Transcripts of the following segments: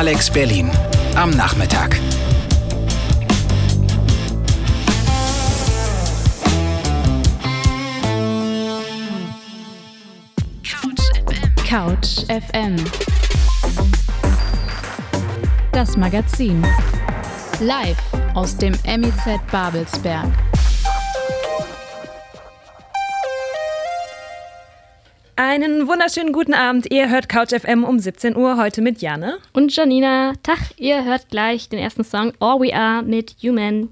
Alex Berlin am Nachmittag. Couch FM. Das Magazin. Live aus dem MIZ Babelsberg. Einen wunderschönen guten Abend. Ihr hört Couch FM um 17 Uhr heute mit Janne. Und Janina. Tag, ihr hört gleich den ersten Song All We Are mit Human.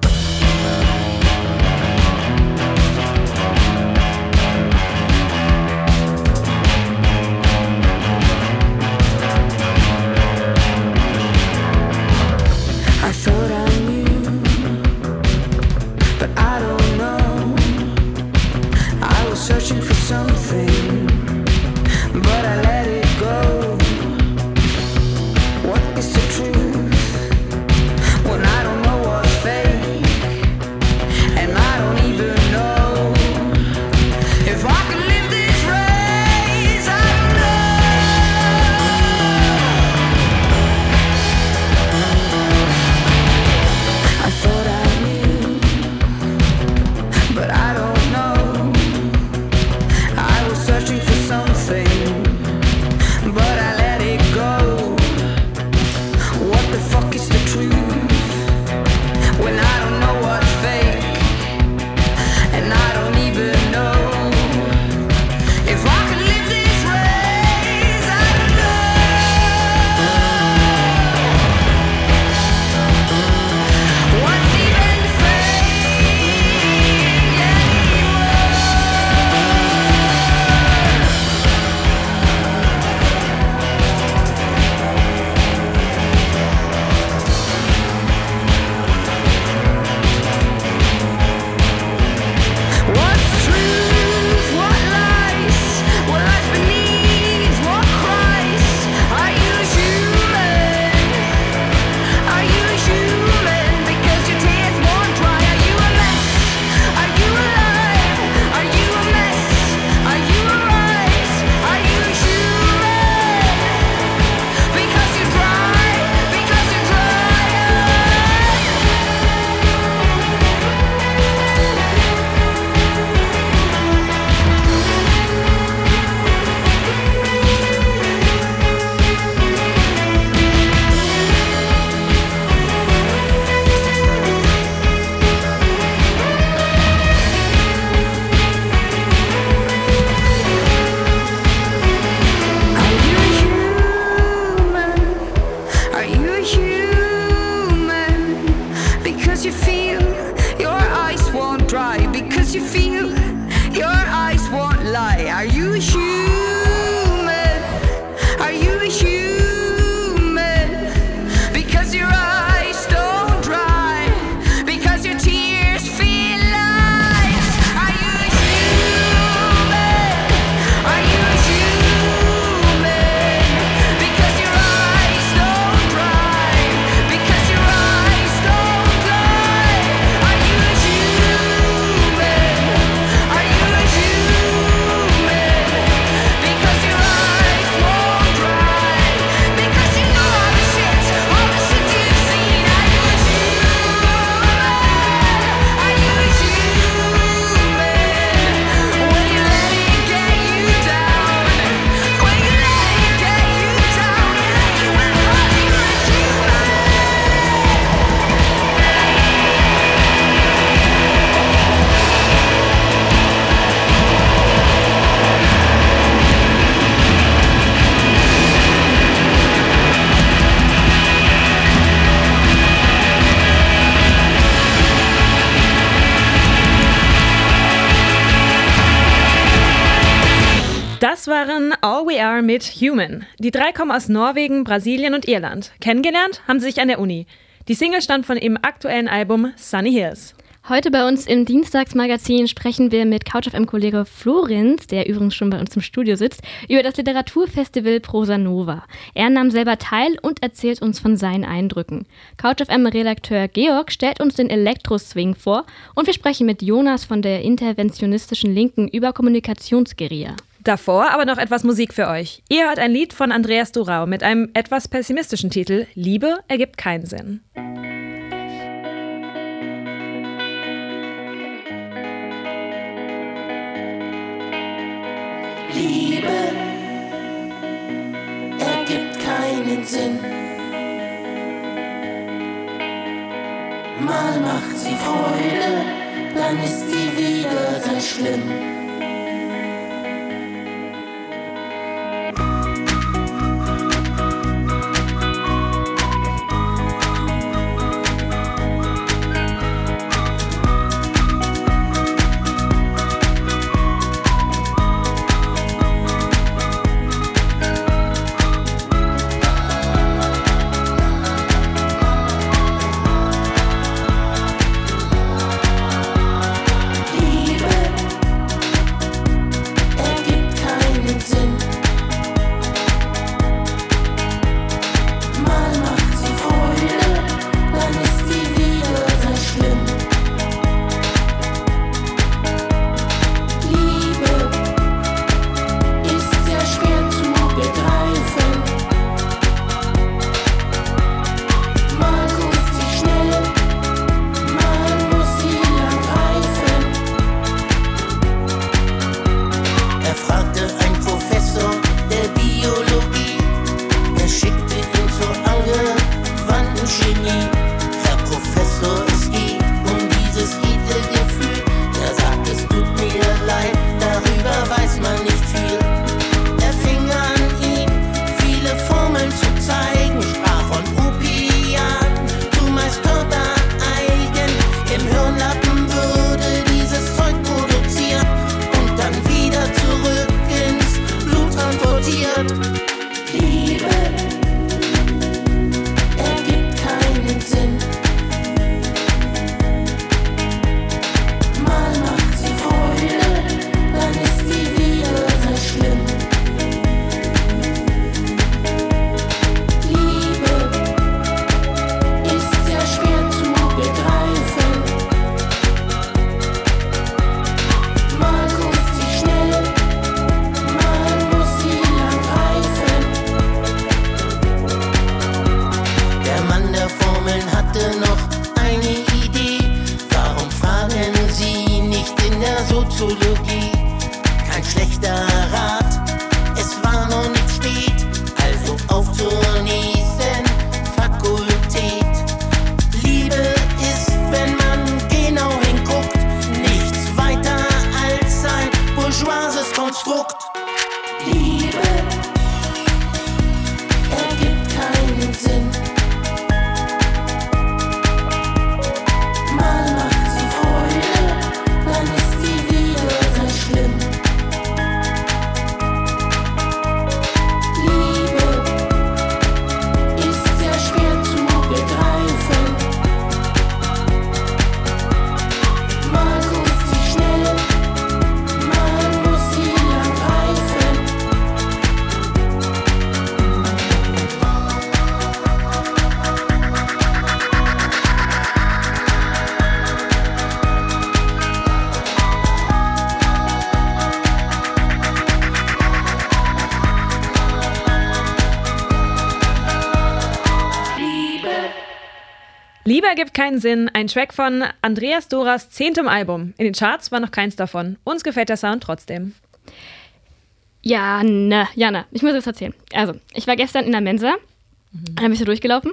Are mit Human. Die drei kommen aus Norwegen, Brasilien und Irland. Kennengelernt haben sie sich an der Uni. Die Single stammt von ihrem aktuellen Album Sunny Hills. Heute bei uns im Dienstagsmagazin sprechen wir mit CouchFM-Kollege Florenz, der übrigens schon bei uns im Studio sitzt, über das Literaturfestival Prosa Nova. Er nahm selber teil und erzählt uns von seinen Eindrücken. CouchFM-Redakteur Georg stellt uns den Elektro-Swing vor und wir sprechen mit Jonas von der interventionistischen Linken über Kommunikationsguerilla. Davor aber noch etwas Musik für euch. Ihr hört ein Lied von Andreas Durau mit einem etwas pessimistischen Titel Liebe ergibt keinen Sinn. Liebe ergibt keinen Sinn. Mal macht sie Freude, dann ist sie wieder sehr schlimm. In der Soziologie? Keinen Sinn, ein Track von Andreas Doras zehntem Album. In den Charts war noch keins davon. Uns gefällt der Sound trotzdem. Jana, Jana, ich muss das erzählen. Also, ich war gestern in der Mensa, mhm. habe ich so durchgelaufen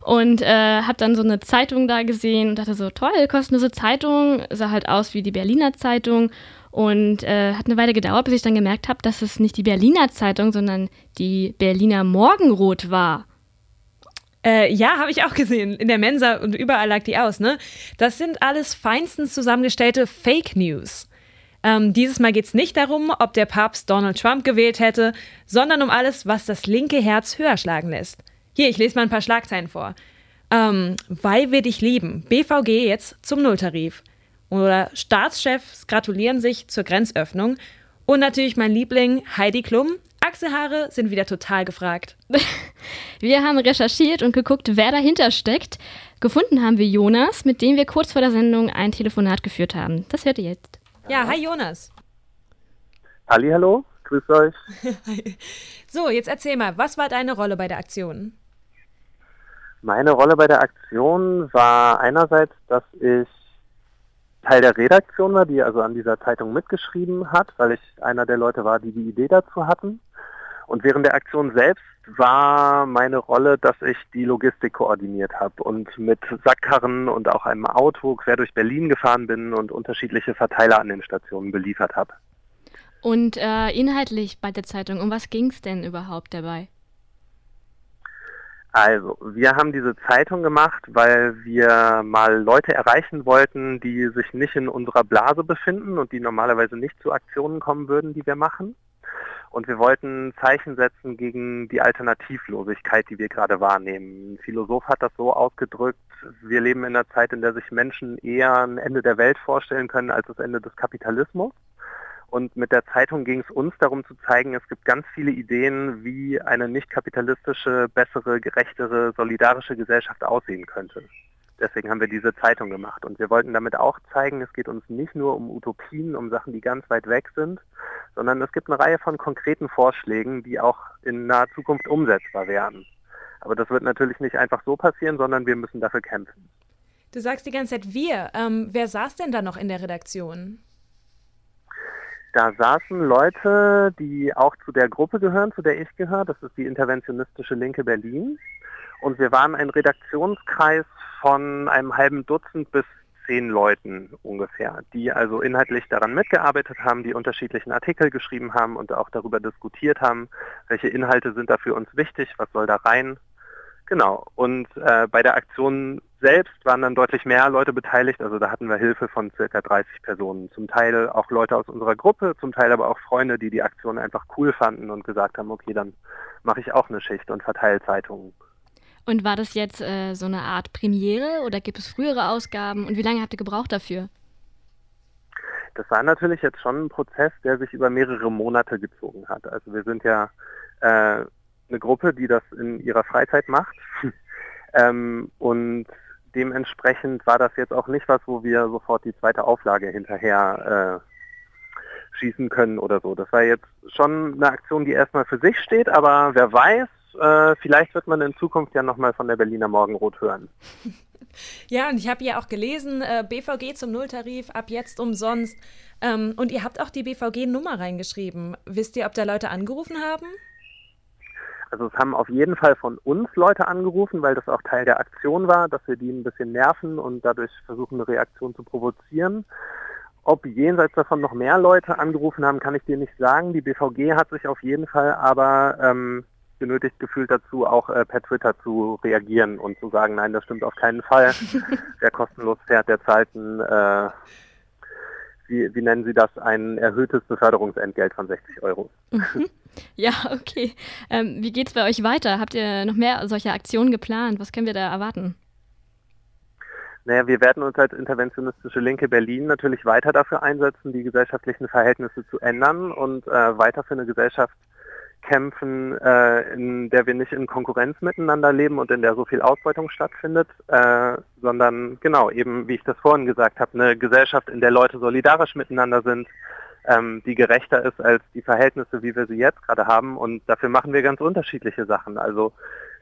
und äh, habe dann so eine Zeitung da gesehen und dachte so, toll, kostenlose Zeitung, sah halt aus wie die Berliner Zeitung und äh, hat eine Weile gedauert, bis ich dann gemerkt habe, dass es nicht die Berliner Zeitung, sondern die Berliner Morgenrot war. Äh, ja, habe ich auch gesehen. In der Mensa und überall lag die aus, ne? Das sind alles feinstens zusammengestellte Fake News. Ähm, dieses Mal geht es nicht darum, ob der Papst Donald Trump gewählt hätte, sondern um alles, was das linke Herz höher schlagen lässt. Hier, ich lese mal ein paar Schlagzeilen vor. Ähm, weil wir dich lieben. BVG jetzt zum Nulltarif. Oder Staatschefs gratulieren sich zur Grenzöffnung. Und natürlich mein Liebling Heidi Klum. Achselhaare sind wieder total gefragt. Wir haben recherchiert und geguckt, wer dahinter steckt. Gefunden haben wir Jonas, mit dem wir kurz vor der Sendung ein Telefonat geführt haben. Das hört ihr jetzt. Ja, hi Jonas. Halli, hallo. grüße euch. So, jetzt erzähl mal, was war deine Rolle bei der Aktion? Meine Rolle bei der Aktion war einerseits, dass ich Teil der Redaktion war, die also an dieser Zeitung mitgeschrieben hat, weil ich einer der Leute war, die die Idee dazu hatten. Und während der Aktion selbst war meine Rolle, dass ich die Logistik koordiniert habe und mit Sackkarren und auch einem Auto quer durch Berlin gefahren bin und unterschiedliche Verteiler an den Stationen beliefert habe. Und äh, inhaltlich bei der Zeitung, um was ging es denn überhaupt dabei? Also, wir haben diese Zeitung gemacht, weil wir mal Leute erreichen wollten, die sich nicht in unserer Blase befinden und die normalerweise nicht zu Aktionen kommen würden, die wir machen. Und wir wollten Zeichen setzen gegen die Alternativlosigkeit, die wir gerade wahrnehmen. Ein Philosoph hat das so ausgedrückt, wir leben in einer Zeit, in der sich Menschen eher ein Ende der Welt vorstellen können als das Ende des Kapitalismus. Und mit der Zeitung ging es uns darum zu zeigen, es gibt ganz viele Ideen, wie eine nicht kapitalistische, bessere, gerechtere, solidarische Gesellschaft aussehen könnte. Deswegen haben wir diese Zeitung gemacht. Und wir wollten damit auch zeigen, es geht uns nicht nur um Utopien, um Sachen, die ganz weit weg sind, sondern es gibt eine Reihe von konkreten Vorschlägen, die auch in naher Zukunft umsetzbar wären. Aber das wird natürlich nicht einfach so passieren, sondern wir müssen dafür kämpfen. Du sagst die ganze Zeit wir. Ähm, wer saß denn da noch in der Redaktion? Da saßen Leute, die auch zu der Gruppe gehören, zu der ich gehöre. Das ist die Interventionistische Linke Berlin. Und wir waren ein Redaktionskreis von einem halben Dutzend bis zehn Leuten ungefähr, die also inhaltlich daran mitgearbeitet haben, die unterschiedlichen Artikel geschrieben haben und auch darüber diskutiert haben, welche Inhalte sind da für uns wichtig, was soll da rein. Genau. Und äh, bei der Aktion selbst waren dann deutlich mehr Leute beteiligt. Also da hatten wir Hilfe von circa 30 Personen. Zum Teil auch Leute aus unserer Gruppe, zum Teil aber auch Freunde, die die Aktion einfach cool fanden und gesagt haben, okay, dann mache ich auch eine Schicht und verteile Zeitungen. Und war das jetzt äh, so eine Art Premiere oder gibt es frühere Ausgaben? Und wie lange habt ihr gebraucht dafür? Das war natürlich jetzt schon ein Prozess, der sich über mehrere Monate gezogen hat. Also wir sind ja äh, eine Gruppe, die das in ihrer Freizeit macht. ähm, und dementsprechend war das jetzt auch nicht was, wo wir sofort die zweite Auflage hinterher äh, schießen können oder so. Das war jetzt schon eine Aktion, die erstmal für sich steht, aber wer weiß, äh, vielleicht wird man in Zukunft ja nochmal von der Berliner Morgenrot hören. Ja, und ich habe ja auch gelesen, äh, BVG zum Nulltarif, ab jetzt umsonst. Ähm, und ihr habt auch die BVG-Nummer reingeschrieben. Wisst ihr, ob da Leute angerufen haben? Also es haben auf jeden Fall von uns Leute angerufen, weil das auch Teil der Aktion war, dass wir die ein bisschen nerven und dadurch versuchen, eine Reaktion zu provozieren. Ob jenseits davon noch mehr Leute angerufen haben, kann ich dir nicht sagen. Die BVG hat sich auf jeden Fall aber ähm, benötigt gefühlt dazu, auch äh, per Twitter zu reagieren und zu sagen, nein, das stimmt auf keinen Fall. Wer kostenlos fährt, der zahlt ein, äh, wie, wie nennen Sie das, ein erhöhtes Beförderungsentgelt von 60 Euro. Ja, okay. Ähm, wie geht's bei euch weiter? Habt ihr noch mehr solcher Aktionen geplant? Was können wir da erwarten? Naja, wir werden uns als interventionistische Linke Berlin natürlich weiter dafür einsetzen, die gesellschaftlichen Verhältnisse zu ändern und äh, weiter für eine Gesellschaft kämpfen, äh, in der wir nicht in Konkurrenz miteinander leben und in der so viel Ausbeutung stattfindet, äh, sondern genau eben, wie ich das vorhin gesagt habe, eine Gesellschaft, in der Leute solidarisch miteinander sind, ähm, die gerechter ist als die Verhältnisse, wie wir sie jetzt gerade haben. Und dafür machen wir ganz unterschiedliche Sachen. Also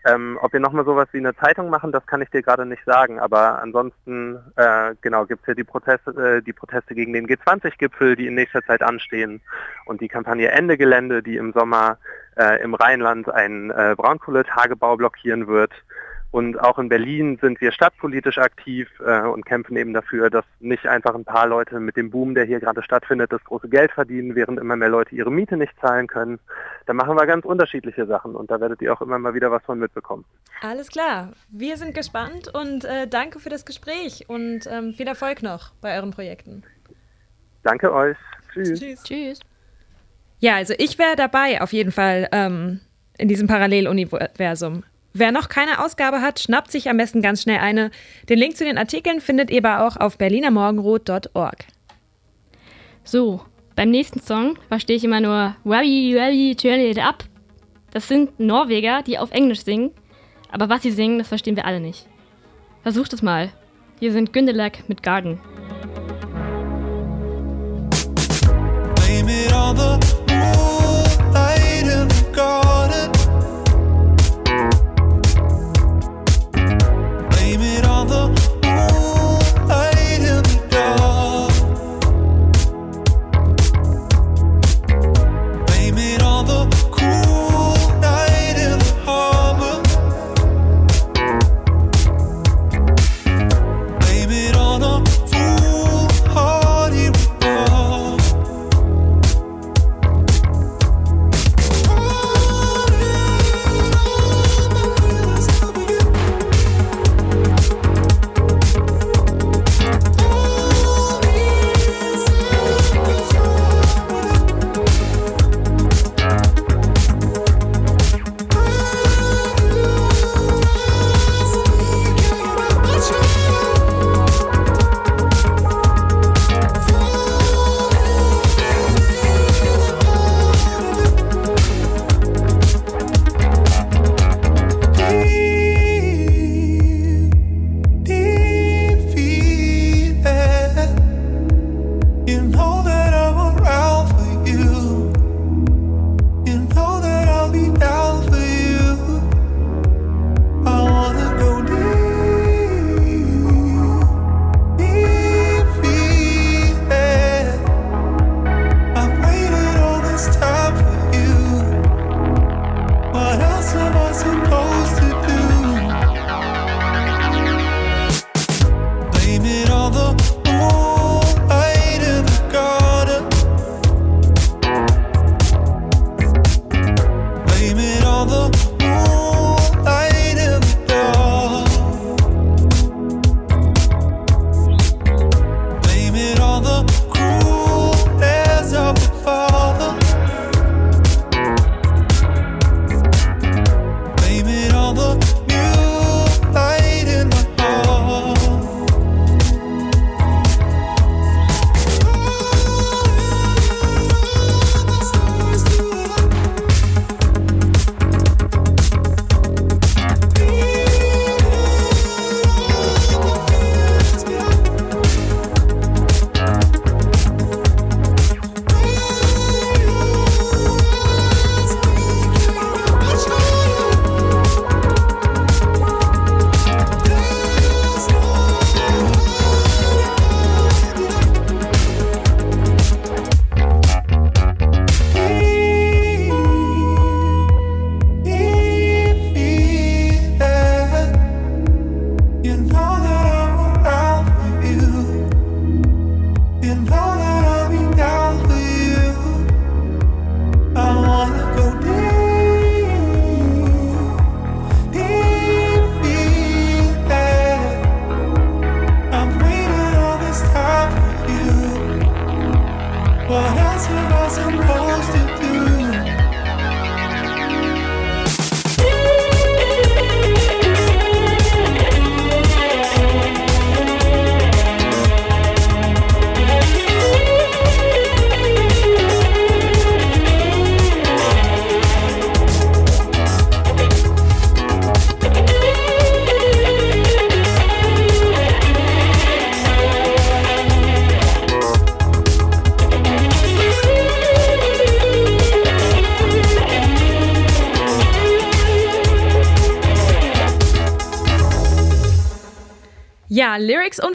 ähm, ob wir nochmal sowas wie eine Zeitung machen, das kann ich dir gerade nicht sagen. Aber ansonsten, äh, genau, gibt es ja die Proteste, äh, die Proteste gegen den G20-Gipfel, die in nächster Zeit anstehen. Und die Kampagne Ende Gelände, die im Sommer äh, im Rheinland einen äh, Braunkohletagebau blockieren wird. Und auch in Berlin sind wir stadtpolitisch aktiv äh, und kämpfen eben dafür, dass nicht einfach ein paar Leute mit dem Boom, der hier gerade stattfindet, das große Geld verdienen, während immer mehr Leute ihre Miete nicht zahlen können. Da machen wir ganz unterschiedliche Sachen und da werdet ihr auch immer mal wieder was von mitbekommen. Alles klar. Wir sind gespannt und äh, danke für das Gespräch und ähm, viel Erfolg noch bei euren Projekten. Danke euch. Tschüss. Tschüss. Ja, also ich wäre dabei auf jeden Fall ähm, in diesem Paralleluniversum. Wer noch keine Ausgabe hat, schnappt sich am besten ganz schnell eine. Den Link zu den Artikeln findet ihr aber auch auf berlinermorgenrot.org. So, beim nächsten Song verstehe ich immer nur Wabi Wabi Turn It Up. Das sind Norweger, die auf Englisch singen. Aber was sie singen, das verstehen wir alle nicht. Versucht es mal. Hier sind Gündelak mit Garden. Blame it on the moon. supposed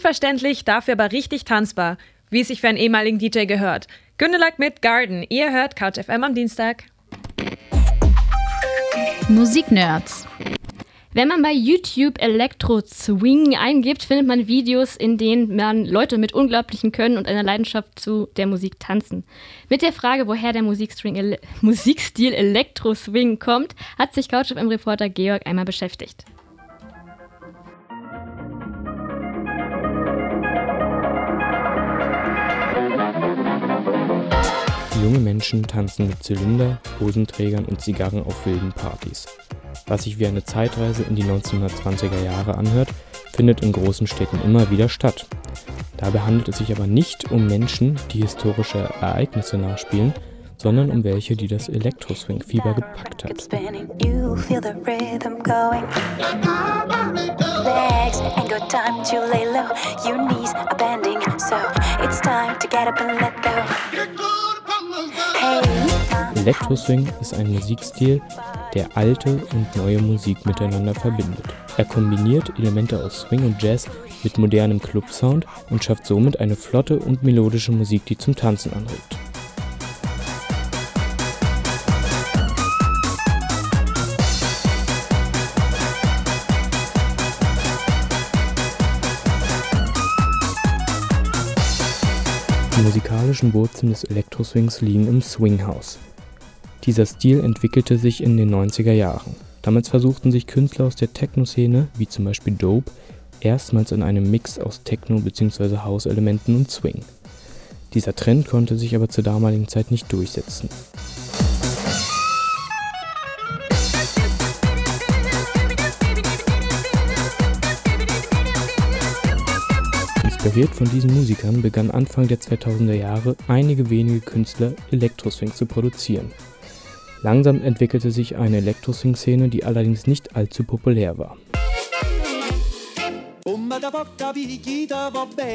unverständlich, dafür aber richtig tanzbar, wie es sich für einen ehemaligen DJ gehört. Gündelak mit Garden. Ihr hört Couch FM am Dienstag. Musiknerds. Wenn man bei YouTube Elektro Swing eingibt, findet man Videos, in denen man Leute mit unglaublichem Können und einer Leidenschaft zu der Musik tanzen. Mit der Frage, woher der Musikstil Elektro Swing kommt, hat sich CouchFM-Reporter Georg einmal beschäftigt. Junge Menschen tanzen mit Zylinder, Hosenträgern und Zigarren auf wilden Partys. Was sich wie eine Zeitreise in die 1920er Jahre anhört, findet in großen Städten immer wieder statt. Dabei handelt es sich aber nicht um Menschen, die historische Ereignisse nachspielen, sondern um welche, die das Elektroswing-Fieber gepackt hat. You Hey, Elektroswing ist ein Musikstil, der alte und neue Musik miteinander verbindet. Er kombiniert Elemente aus Swing und Jazz mit modernem Clubsound und schafft somit eine flotte und melodische Musik, die zum Tanzen anregt. Die musikalischen Wurzeln des Elektroswings liegen im Swinghouse. Dieser Stil entwickelte sich in den 90er Jahren. Damals versuchten sich Künstler aus der Techno-Szene, wie zum Beispiel Dope, erstmals in einem Mix aus Techno- bzw. House-Elementen und Swing. Dieser Trend konnte sich aber zur damaligen Zeit nicht durchsetzen. Inspiriert von diesen Musikern begannen Anfang der 2000er Jahre einige wenige Künstler Elektroswing zu produzieren. Langsam entwickelte sich eine Elektroswing-Szene, die allerdings nicht allzu populär war.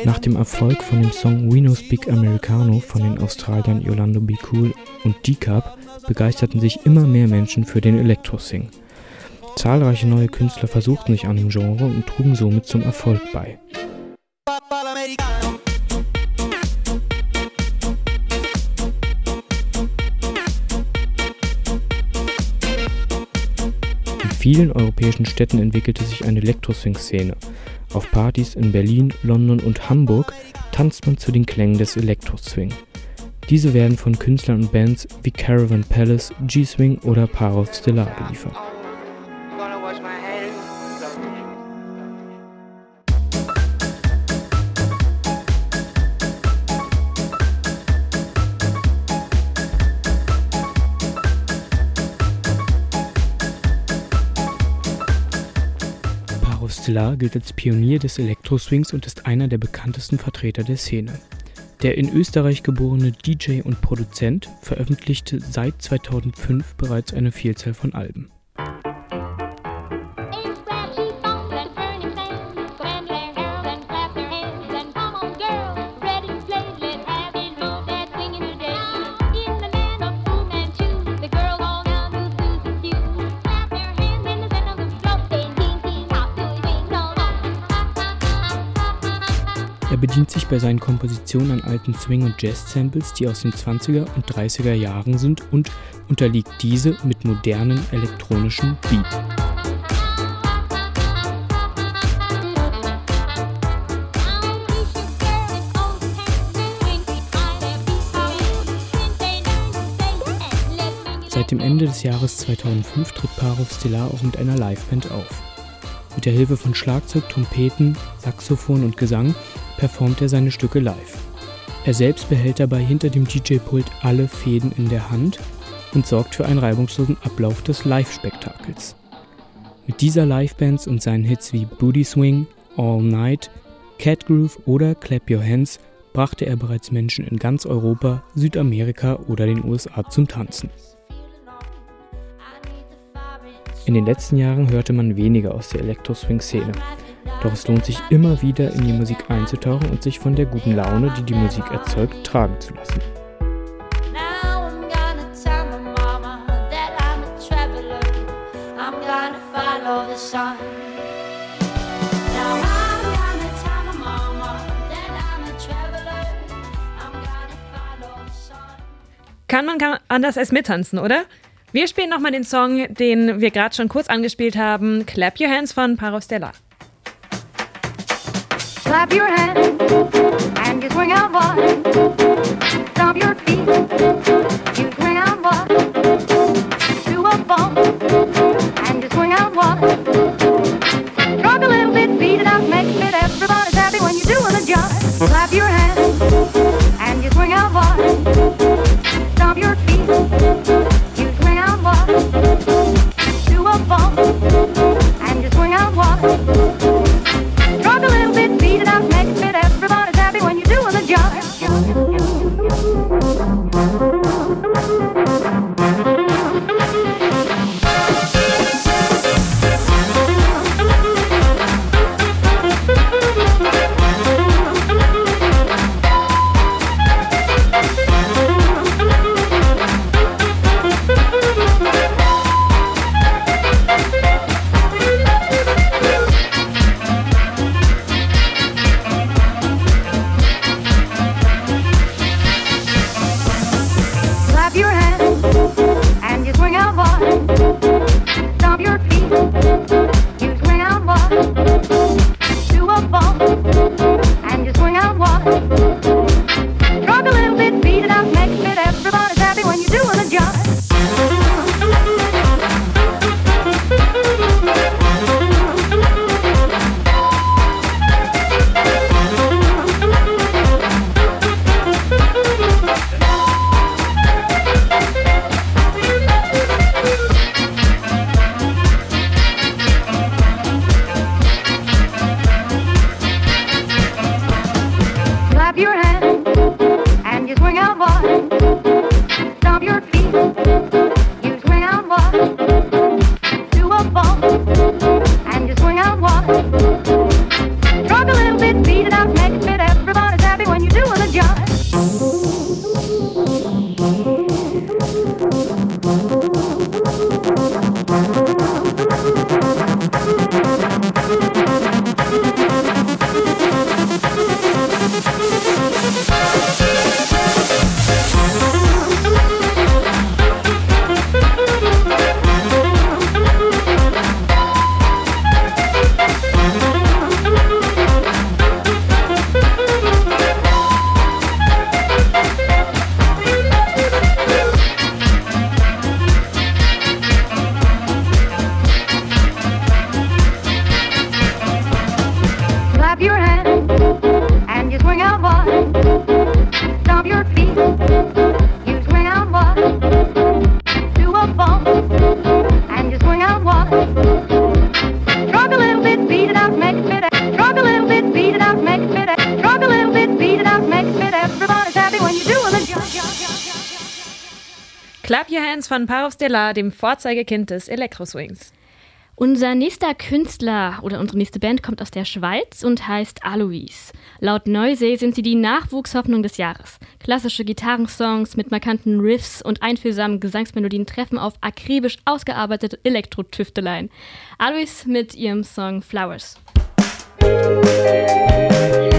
Nach dem Erfolg von dem Song We No Speak Americano von den Australiern Yolando Be Cool und D-Cup begeisterten sich immer mehr Menschen für den Elektroswing. Zahlreiche neue Künstler versuchten sich an dem Genre und trugen somit zum Erfolg bei. Vielen europäischen Städten entwickelte sich eine Elektroswing-Szene. Auf Partys in Berlin, London und Hamburg tanzt man zu den Klängen des Elektroswing. Diese werden von Künstlern und Bands wie Caravan Palace, G-Swing oder Parov Stellar geliefert. Stellar gilt als Pionier des Elektroswings und ist einer der bekanntesten Vertreter der Szene. Der in Österreich geborene DJ und Produzent veröffentlichte seit 2005 bereits eine Vielzahl von Alben. Er bedient sich bei seinen Kompositionen an alten Swing- und Jazz-Samples, die aus den 20er und 30er Jahren sind und unterliegt diese mit modernen elektronischen Beat. Seit dem Ende des Jahres 2005 tritt Parov Stellar auch mit einer Liveband auf. Mit der Hilfe von Schlagzeug, Trompeten, Saxophon und Gesang performt er seine Stücke live. Er selbst behält dabei hinter dem DJ-Pult alle Fäden in der Hand und sorgt für einen reibungslosen Ablauf des Live-Spektakels. Mit dieser Livebands und seinen Hits wie Booty Swing, All Night, Cat Groove oder Clap Your Hands brachte er bereits Menschen in ganz Europa, Südamerika oder den USA zum Tanzen. In den letzten Jahren hörte man weniger aus der Elektro-Swing-Szene. Doch es lohnt sich immer wieder in die Musik einzutauchen und sich von der guten Laune, die die Musik erzeugt, tragen zu lassen. Kann man gar anders als mittanzen, oder? Wir spielen nochmal den Song, den wir gerade schon kurz angespielt haben, Clap Your Hands von Parov Stellar. Clap your hands and you swing out wide. Stomp your feet, you swing out wide. Do a bump and you swing out wide. Rock a little bit, beat it out, make it. Everybody's happy when you're doing the jive. Clap your hands and you swing out wide. Do von Parov Stella, dem Vorzeigekind des Elektroswings. Unser nächster Künstler oder unsere nächste Band kommt aus der Schweiz und heißt Alois. Laut Neusee sind sie die Nachwuchshoffnung des Jahres. Klassische Gitarrensongs mit markanten Riffs und einfühlsamen Gesangsmelodien treffen auf akribisch ausgearbeitete Elektro-Tüfteleien. Alois mit ihrem Song Flowers. Musik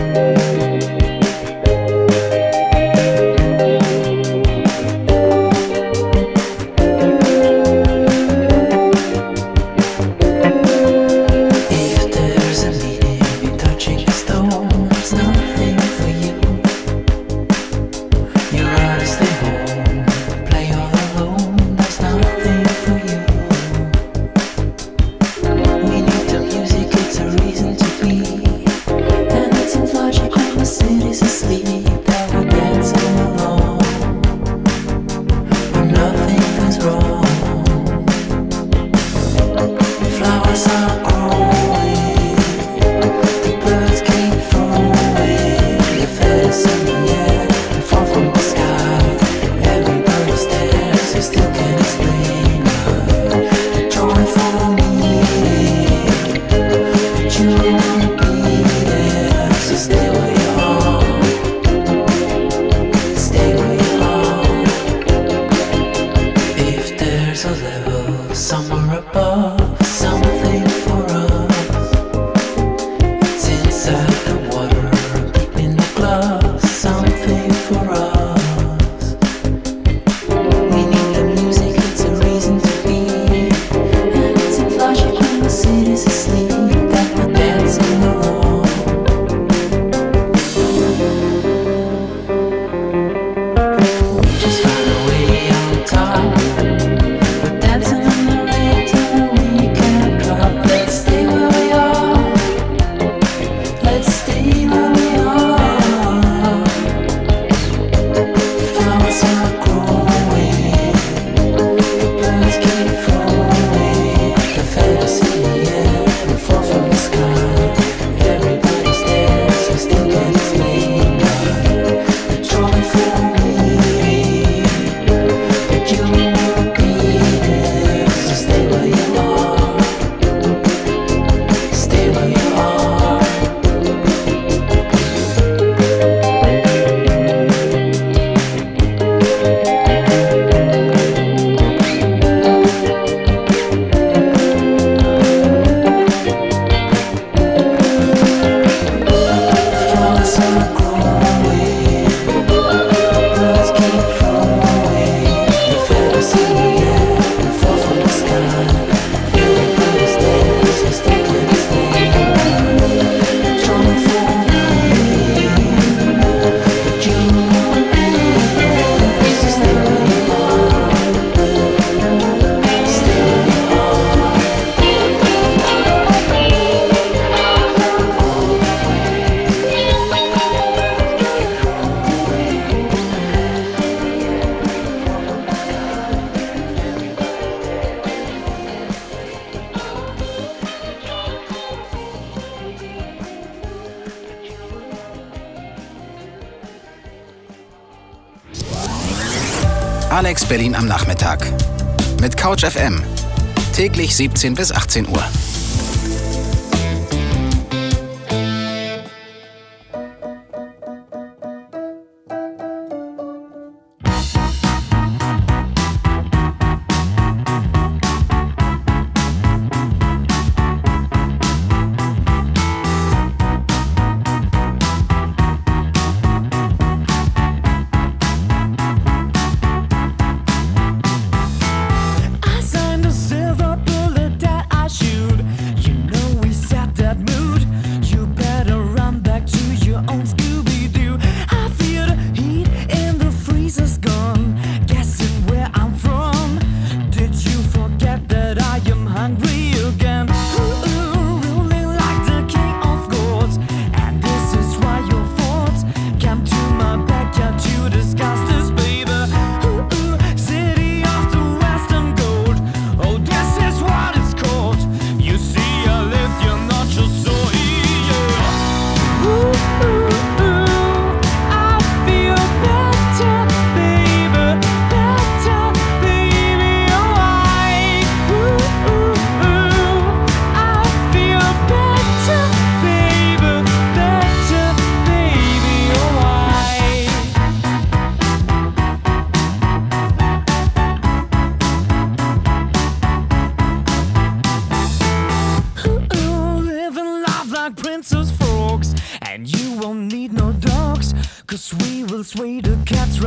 Alex Berlin am Nachmittag. Mit Couch FM. Täglich 17 bis 18 Uhr.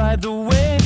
by the way.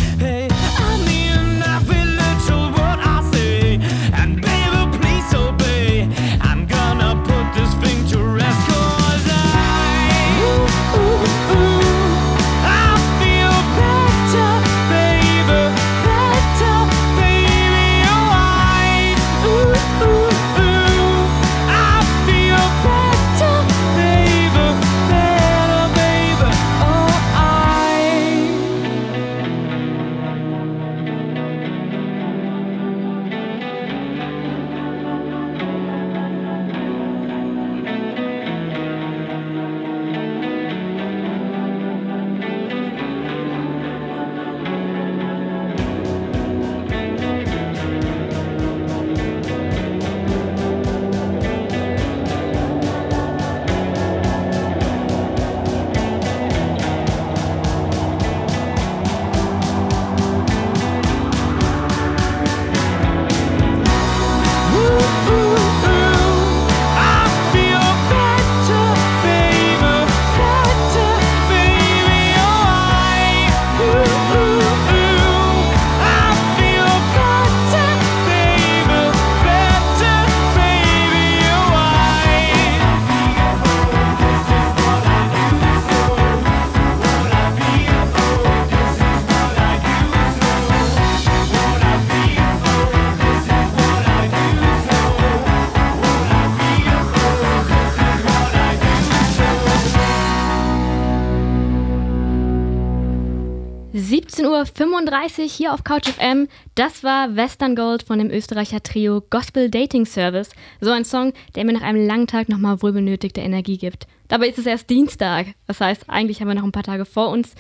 Uhr 35 hier auf Couch FM. Das war Western Gold von dem Österreicher Trio Gospel Dating Service. So ein Song, der mir nach einem langen Tag nochmal wohlbenötigte Energie gibt. Dabei ist es erst Dienstag. Das heißt, eigentlich haben wir noch ein paar Tage vor uns.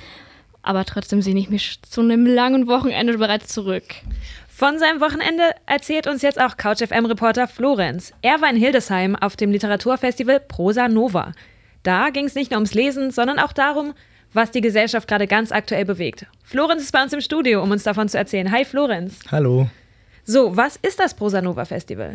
Aber trotzdem sehne ich mich zu einem langen Wochenende bereits zurück. Von seinem Wochenende erzählt uns jetzt auch Couch-FM-Reporter Florenz. Er war in Hildesheim auf dem Literaturfestival Prosa Nova. Da ging es nicht nur ums Lesen, sondern auch darum, was die Gesellschaft gerade ganz aktuell bewegt. Florenz ist bei uns im Studio, um uns davon zu erzählen. Hi Florenz. Hallo. So, was ist das Prosa Nova Festival?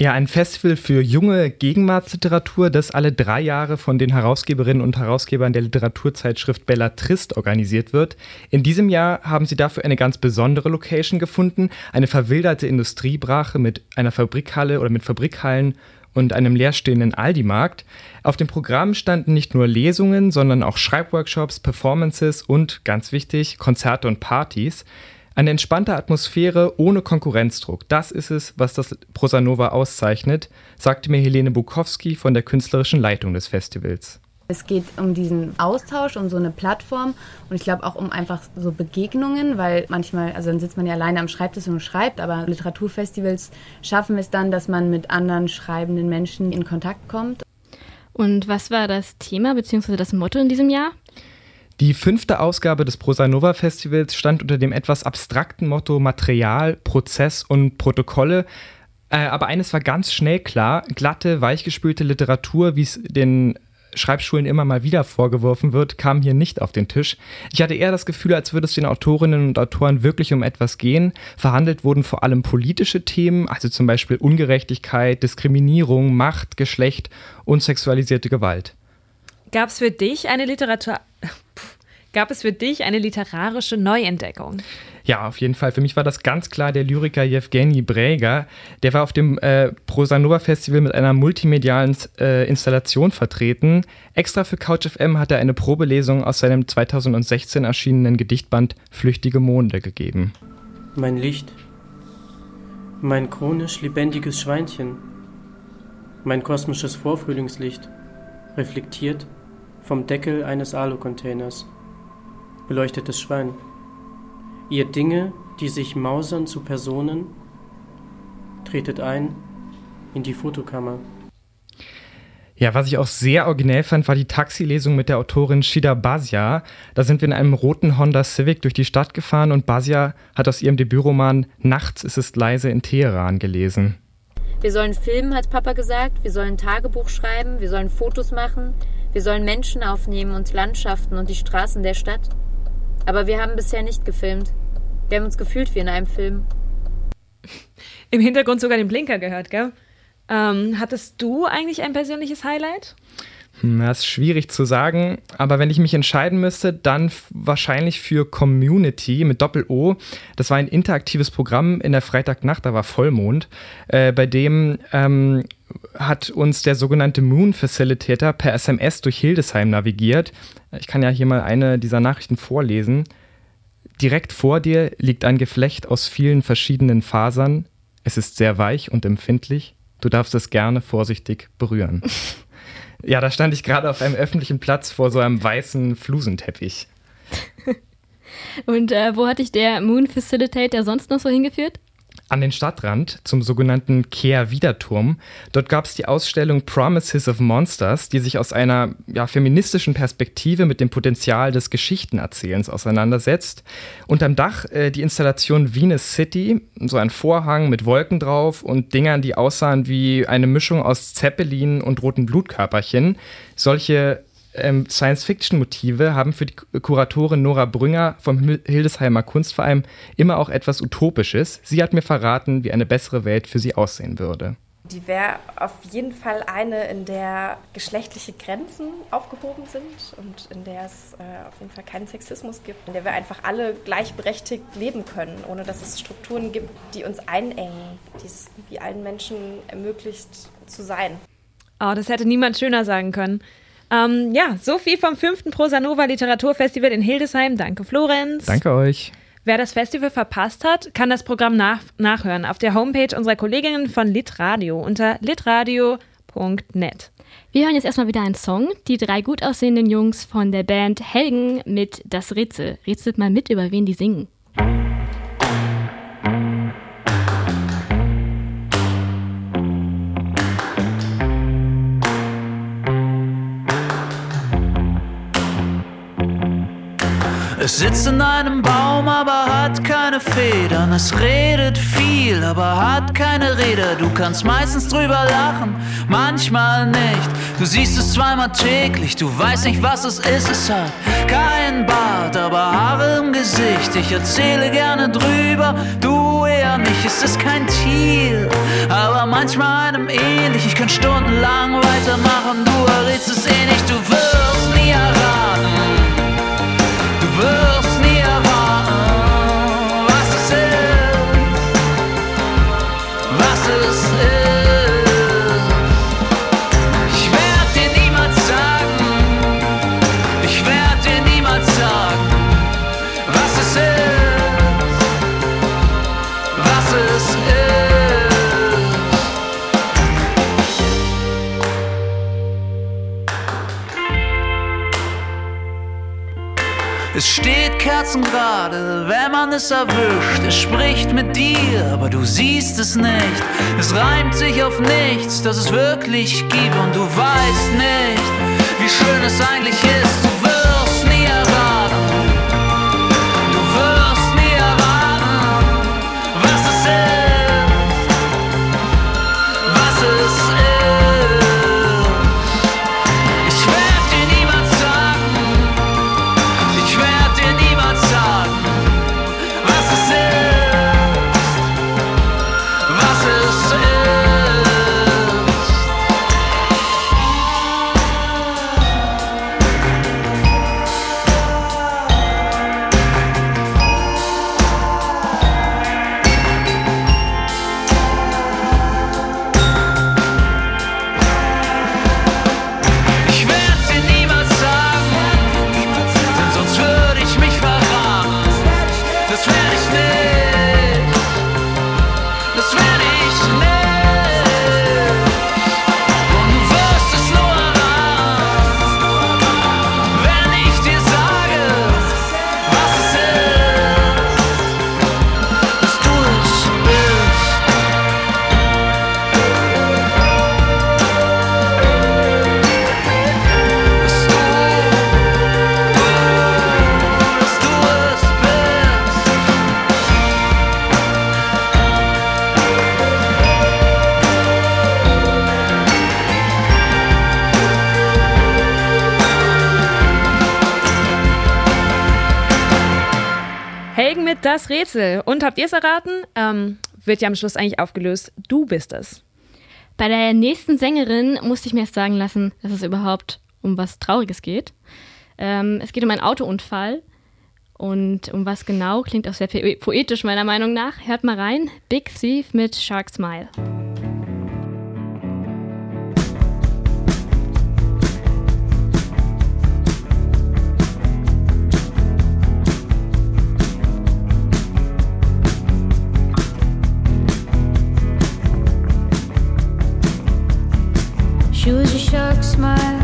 Ja, ein Festival für junge Gegenwartsliteratur, das alle drei Jahre von den Herausgeberinnen und Herausgebern der Literaturzeitschrift Bellatrist organisiert wird. In diesem Jahr haben sie dafür eine ganz besondere Location gefunden, eine verwilderte Industriebrache mit einer Fabrikhalle oder mit Fabrikhallen und einem leerstehenden Aldi-Markt. Auf dem Programm standen nicht nur Lesungen, sondern auch Schreibworkshops, Performances und, ganz wichtig, Konzerte und Partys. Eine entspannte Atmosphäre ohne Konkurrenzdruck, das ist es, was das Prosanova auszeichnet, sagte mir Helene Bukowski von der künstlerischen Leitung des Festivals. Es geht um diesen Austausch, um so eine Plattform und ich glaube auch um einfach so Begegnungen, weil manchmal, also dann sitzt man ja alleine am Schreibtisch und schreibt, aber Literaturfestivals schaffen es dann, dass man mit anderen schreibenden Menschen in Kontakt kommt. Und was war das Thema bzw. das Motto in diesem Jahr? Die fünfte Ausgabe des Prosanova Festivals stand unter dem etwas abstrakten Motto Material, Prozess und Protokolle. Äh, aber eines war ganz schnell klar, glatte, weichgespülte Literatur, wie es den Schreibschulen immer mal wieder vorgeworfen wird, kam hier nicht auf den Tisch. Ich hatte eher das Gefühl, als würde es den Autorinnen und Autoren wirklich um etwas gehen. Verhandelt wurden vor allem politische Themen, also zum Beispiel Ungerechtigkeit, Diskriminierung, Macht, Geschlecht und sexualisierte Gewalt. Gab es für dich eine Literatur Gab es für dich eine literarische Neuentdeckung? Ja, auf jeden Fall. Für mich war das ganz klar der Lyriker Jewgeni Bräger. Der war auf dem äh, Prosanova Festival mit einer multimedialen äh, Installation vertreten. Extra für Couch FM hat er eine Probelesung aus seinem 2016 erschienenen Gedichtband Flüchtige Monde gegeben. Mein Licht, mein chronisch lebendiges Schweinchen, mein kosmisches Vorfrühlingslicht, reflektiert vom Deckel eines Alu-Containers. Beleuchtetes Schwein. Ihr Dinge, die sich mausern zu Personen, tretet ein in die Fotokammer. Ja, was ich auch sehr originell fand, war die Taxilesung mit der Autorin Shida Basia. Da sind wir in einem roten Honda Civic durch die Stadt gefahren und Basia hat aus ihrem Debütroman Nachts ist es leise in Teheran gelesen. Wir sollen filmen, hat Papa gesagt. Wir sollen Tagebuch schreiben. Wir sollen Fotos machen. Wir sollen Menschen aufnehmen und Landschaften und die Straßen der Stadt. Aber wir haben bisher nicht gefilmt. Wir haben uns gefühlt wie in einem Film. Im Hintergrund sogar den Blinker gehört, gell? Ähm, hattest du eigentlich ein persönliches Highlight? Hm, Das ist schwierig zu sagen, aber wenn ich mich entscheiden müsste, dann wahrscheinlich für Community mit Doppel-O. Das war ein interaktives Programm in der Freitagnacht, da war Vollmond, äh, bei dem ähm, hat uns der sogenannte Moon Facilitator per SMS durch Hildesheim navigiert. Ich kann ja hier mal eine dieser Nachrichten vorlesen. Direkt vor dir liegt ein Geflecht aus vielen verschiedenen Fasern. Es ist sehr weich und empfindlich. Du darfst es gerne vorsichtig berühren. Ja, da stand ich gerade auf einem öffentlichen Platz vor so einem weißen Flusenteppich. Und äh, wo hat dich der Moon Facilitator sonst noch so hingeführt? An den Stadtrand zum sogenannten Kehr-Wiederturm. Dort gab es die Ausstellung Promises of Monsters, die sich aus einer ja, feministischen Perspektive mit dem Potenzial des Geschichtenerzählens auseinandersetzt. Unterm Dach äh, die Installation Venus City, so ein Vorhang mit Wolken drauf und Dingern, die aussahen wie eine Mischung aus Zeppelin und roten Blutkörperchen. Solche ähm, Science-Fiction-Motive haben für die Ku- Kuratorin Nora Brünger vom Hil- Hildesheimer Kunstverein immer auch etwas Utopisches. Sie hat mir verraten, wie eine bessere Welt für sie aussehen würde. Die wäre auf jeden Fall eine, in der geschlechtliche Grenzen aufgehoben sind und in der es äh, auf jeden Fall keinen Sexismus gibt, in der wir einfach alle gleichberechtigt leben können, ohne dass es Strukturen gibt, die uns einengen, die es wie allen Menschen ermöglicht zu sein. Oh, das hätte niemand schöner sagen können. Ähm, ja, so viel vom fünften Prosanova Literaturfestival in Hildesheim. Danke, Florenz. Danke euch. Wer das Festival verpasst hat, kann das Programm nach nachhören auf der Homepage unserer Kolleginnen von Litradio unter litradio.net. Wir hören jetzt erstmal wieder einen Song. Die drei gut aussehenden Jungs von der Band Helgen mit Das Rätsel. Rätselt mal mit, über wen die singen. Es sitzt in einem Baum, aber hat keine Federn. Es redet viel, aber hat keine Räder. Du kannst meistens drüber lachen, manchmal nicht. Du siehst es zweimal täglich, du weißt nicht, was es ist. Es hat keinen Bart, aber Haare im Gesicht. Ich erzähle gerne drüber, du eher nicht. Es ist kein Tier, aber manchmal einem ähnlich. Ich kann stundenlang weitermachen, du errätst es eh nicht. Du wirst nie erraten. Du steht kerzengerade, wenn man es erwischt. Es spricht mit dir, aber du siehst es nicht. Es reimt sich auf nichts, das es wirklich gibt. Und du weißt nicht, wie schön es eigentlich ist. Das Rätsel. Und habt ihr es erraten? Ähm, wird ja am Schluss eigentlich aufgelöst. Du bist es. Bei der nächsten Sängerin musste ich mir erst sagen lassen, dass es überhaupt um was Trauriges geht. Ähm, es geht um einen Autounfall. Und um was genau, klingt auch sehr po- poetisch meiner Meinung nach. Hört mal rein. Big Thief mit Shark Smile. She was a shark smile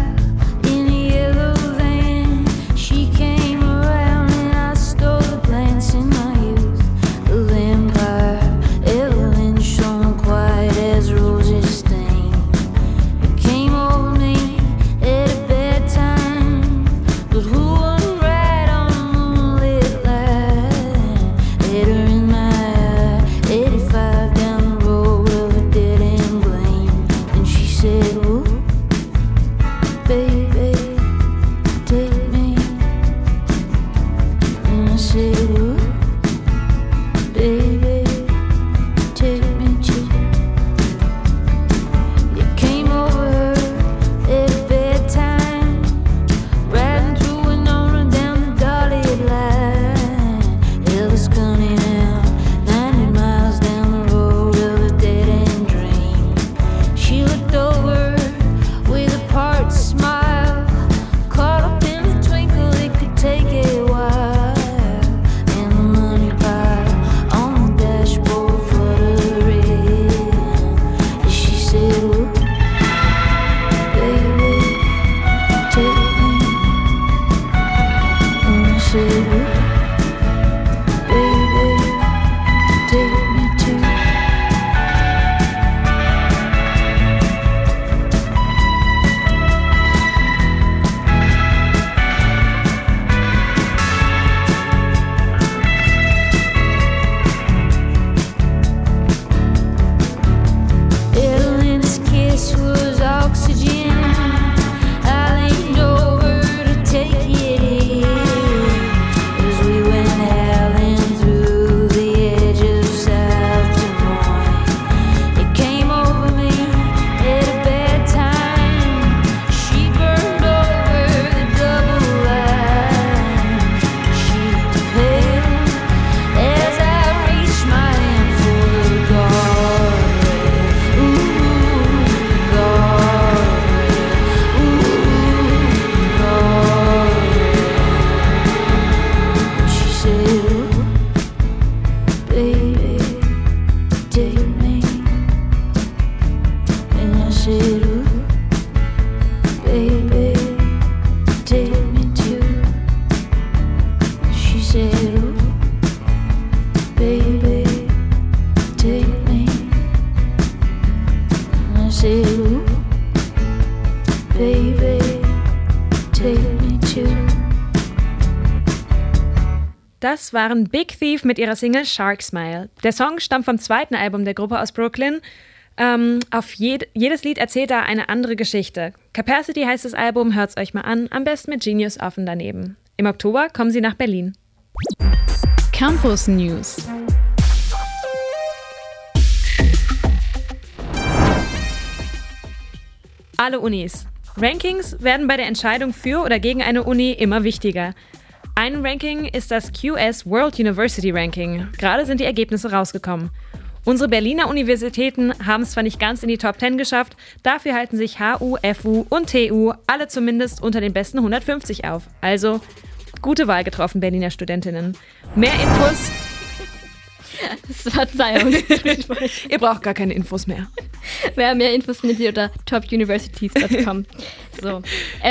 Das waren Big Thief mit ihrer Single Shark Smile. Der Song stammt vom zweiten Album der Gruppe aus Brooklyn. Ähm, auf jed jedes Lied erzählt da eine andere Geschichte. Capacity heißt das Album, hört's euch mal an, am besten mit Genius offen daneben. Im Oktober kommen sie nach Berlin. Campus News. Alle Unis. Rankings werden bei der Entscheidung für oder gegen eine Uni immer wichtiger. Ein Ranking ist das QS World University Ranking. Gerade sind die Ergebnisse rausgekommen. Unsere Berliner Universitäten haben es zwar nicht ganz in die Top 10 geschafft, dafür halten sich HU, FU und TU alle zumindest unter den besten 150 auf. Also gute Wahl getroffen, Berliner Studentinnen. Mehr Infos. Verzeihung. Ihr braucht gar keine Infos mehr. Wer mehr Infos findet ihr unter topuniversities.com. So,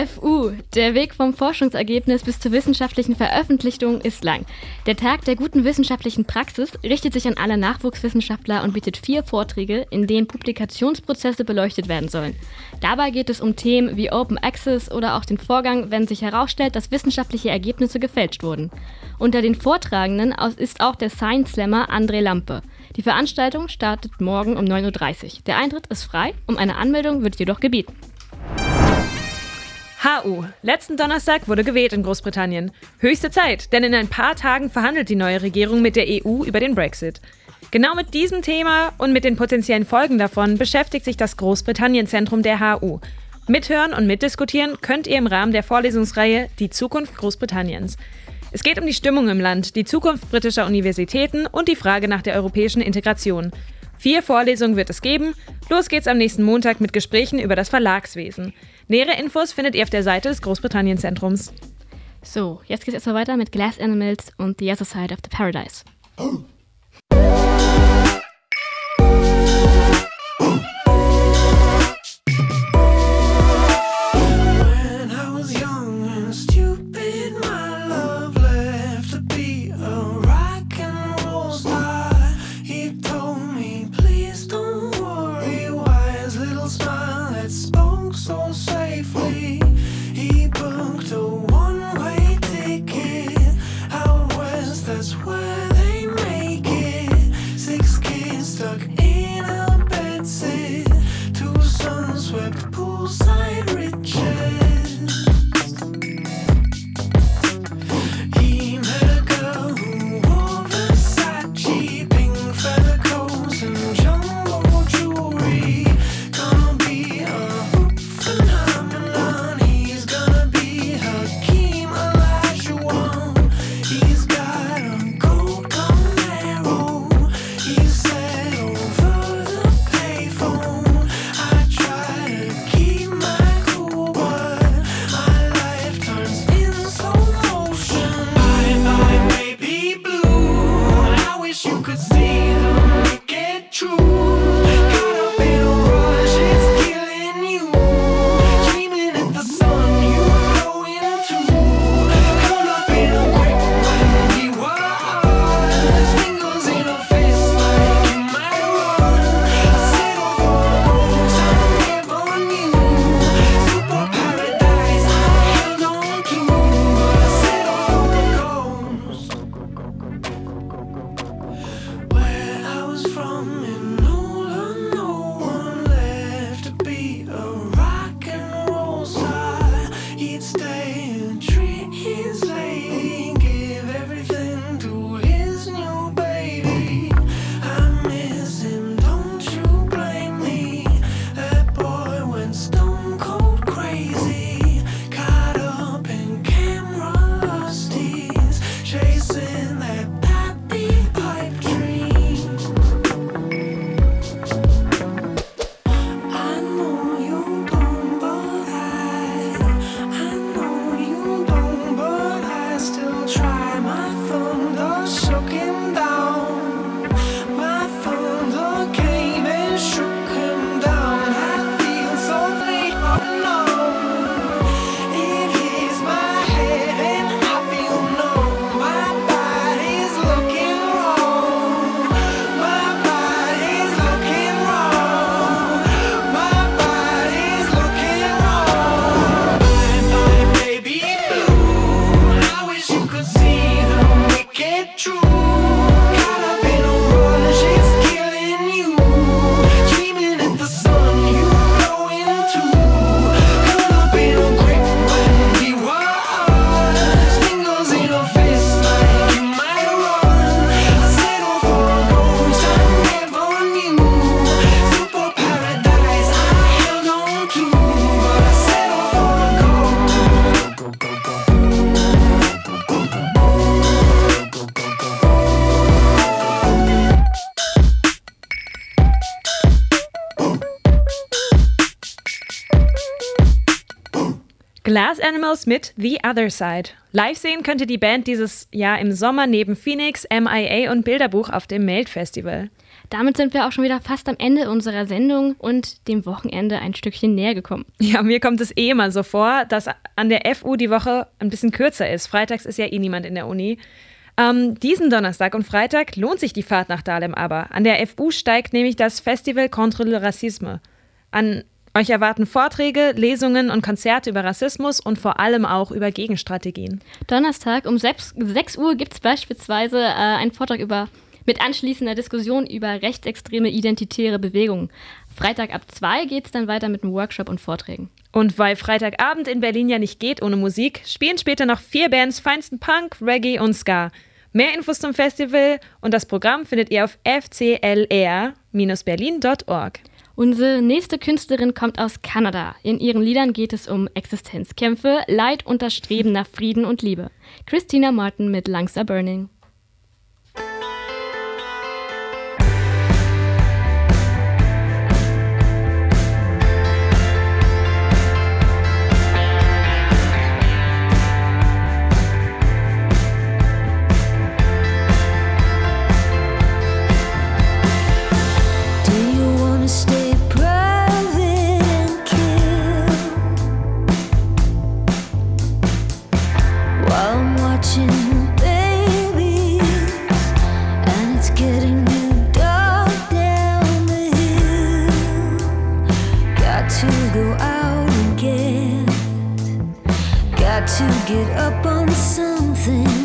FU. Der Weg vom Forschungsergebnis bis zur wissenschaftlichen Veröffentlichung ist lang. Der Tag der guten wissenschaftlichen Praxis richtet sich an alle Nachwuchswissenschaftler und bietet vier Vorträge, in denen Publikationsprozesse beleuchtet werden sollen. Dabei geht es um Themen wie Open Access oder auch den Vorgang, wenn sich herausstellt, dass wissenschaftliche Ergebnisse gefälscht wurden. Unter den Vortragenden ist auch der Science Slammer André Lampe. Die Veranstaltung startet morgen um 9.30 Uhr. Der Eintritt ist frei, um eine Anmeldung wird jedoch gebeten. HU. Letzten Donnerstag wurde gewählt in Großbritannien. Höchste Zeit, denn in ein paar Tagen verhandelt die neue Regierung mit der EU über den Brexit. Genau mit diesem Thema und mit den potenziellen Folgen davon beschäftigt sich das Großbritannien-Zentrum der HU. Mithören und mitdiskutieren könnt ihr im Rahmen der Vorlesungsreihe Die Zukunft Großbritanniens. Es geht um die Stimmung im Land, die Zukunft britischer Universitäten und die Frage nach der europäischen Integration. Vier Vorlesungen wird es geben. Los geht's am nächsten Montag mit Gesprächen über das Verlagswesen. Nähere Infos findet ihr auf der Seite des Großbritannien-Zentrums. So, jetzt geht's erstmal weiter mit Glass Animals und The Other Side of the Paradise. When Glass Animals mit The Other Side. Live sehen könnt ihr die Band dieses Jahr im Sommer neben Phoenix, MIA und Bilderbuch auf dem Melt Festival. Damit sind wir auch schon wieder fast am Ende unserer Sendung und dem Wochenende ein Stückchen näher gekommen. Ja, mir kommt es eh immer so vor, dass an der FU die Woche ein bisschen kürzer ist. Freitags ist ja eh niemand in der Uni. Ähm, diesen Donnerstag und Freitag lohnt sich die Fahrt nach Dahlem aber. An der FU steigt nämlich das Festival Contre le Racisme. An euch erwarten Vorträge, Lesungen und Konzerte über Rassismus und vor allem auch über Gegenstrategien. Donnerstag um 6, 6 Uhr gibt es beispielsweise äh, einen Vortrag über, mit anschließender Diskussion über rechtsextreme identitäre Bewegungen. Freitag ab 2 geht es dann weiter mit einem Workshop und Vorträgen. Und weil Freitagabend in Berlin ja nicht geht ohne Musik, spielen später noch vier Bands feinsten Punk, Reggae und Ska. Mehr Infos zum Festival und das Programm findet ihr auf fclr-berlin.org. Unsere nächste Künstlerin kommt aus Kanada. In ihren Liedern geht es um Existenzkämpfe, Leid und das Streben nach Frieden und Liebe. Christina Martin mit Lungs Are Burning. Get up on something.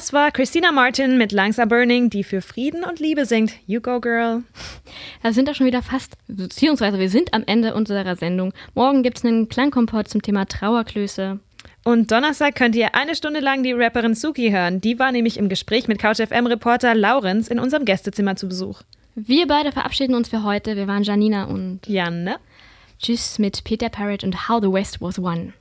Das war Christina Martin mit Lungs Are Burning, die für Frieden und Liebe singt. You go, girl. Da sind auch schon wieder fast, beziehungsweise wir sind am Ende unserer Sendung. Morgen gibt es einen Klangkompott zum Thema Trauerklöße. Und Donnerstag könnt ihr eine Stunde lang die Rapperin Suki hören. Die war nämlich im Gespräch mit CouchFM-Reporter Laurenz in unserem Gästezimmer zu Besuch. Wir beide verabschieden uns für heute. Wir waren Janina und Janne. Tschüss mit Peter Parrott und How the West Was Won.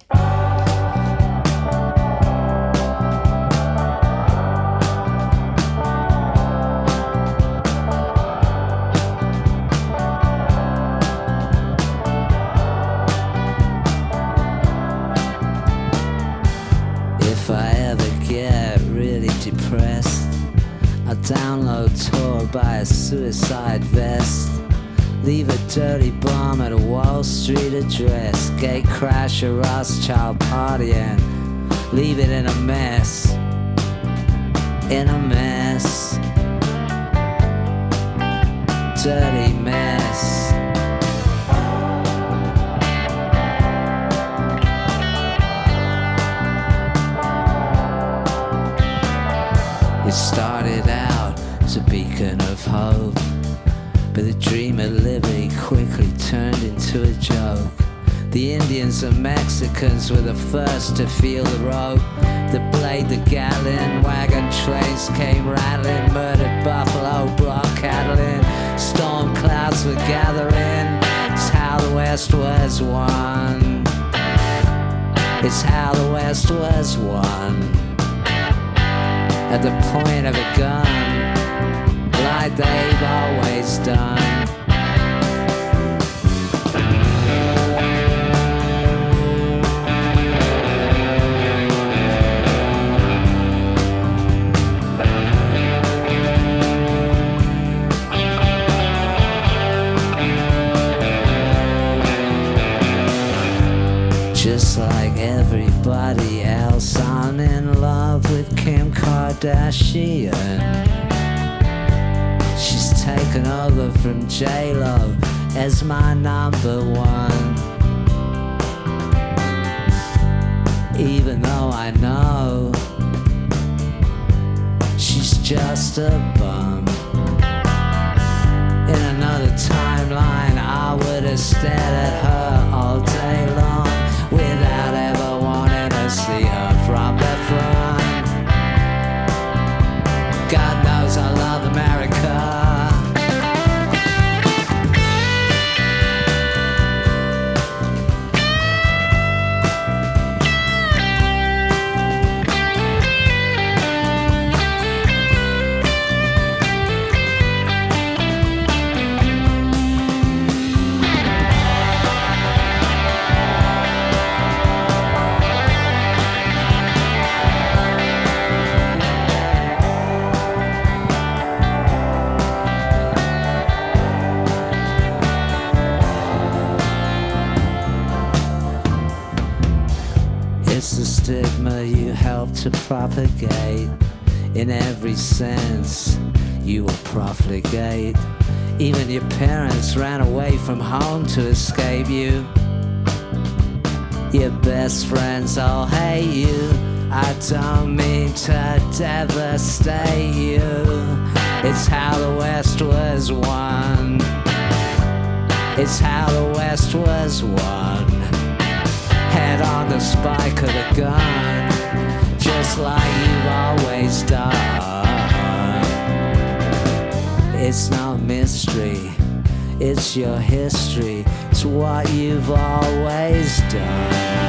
Download Tor, by a suicide vest. Leave a dirty bomb at a Wall Street address. Gate crash, a Rothschild party, and leave it in a mess. In a mess. Dirty mess. It started out as a beacon of hope, but the dream of liberty quickly turned into a joke. The Indians and Mexicans were the first to feel the rope. The blade, the gallon, wagon trains came rattling, murdered buffalo, block cattling. Storm clouds were gathering. It's how the West was won. It's how the West was won. At the point of a gun, like they've always done. Just like everybody else, I'm in love with Kim Kardashian. Taken over from J-Lo as my number one. Even though I know she's just a bum. In another timeline, I would have stared at her all day long to propagate. In every sense, you will profligate. Even your parents ran away from home to escape you. Your best friends all hate you. I don't mean to devastate you. It's how the West was won. It's how the West was won head on the spike of the gun, just like you've always done. It's not mystery, it's your history, it's what you've always done.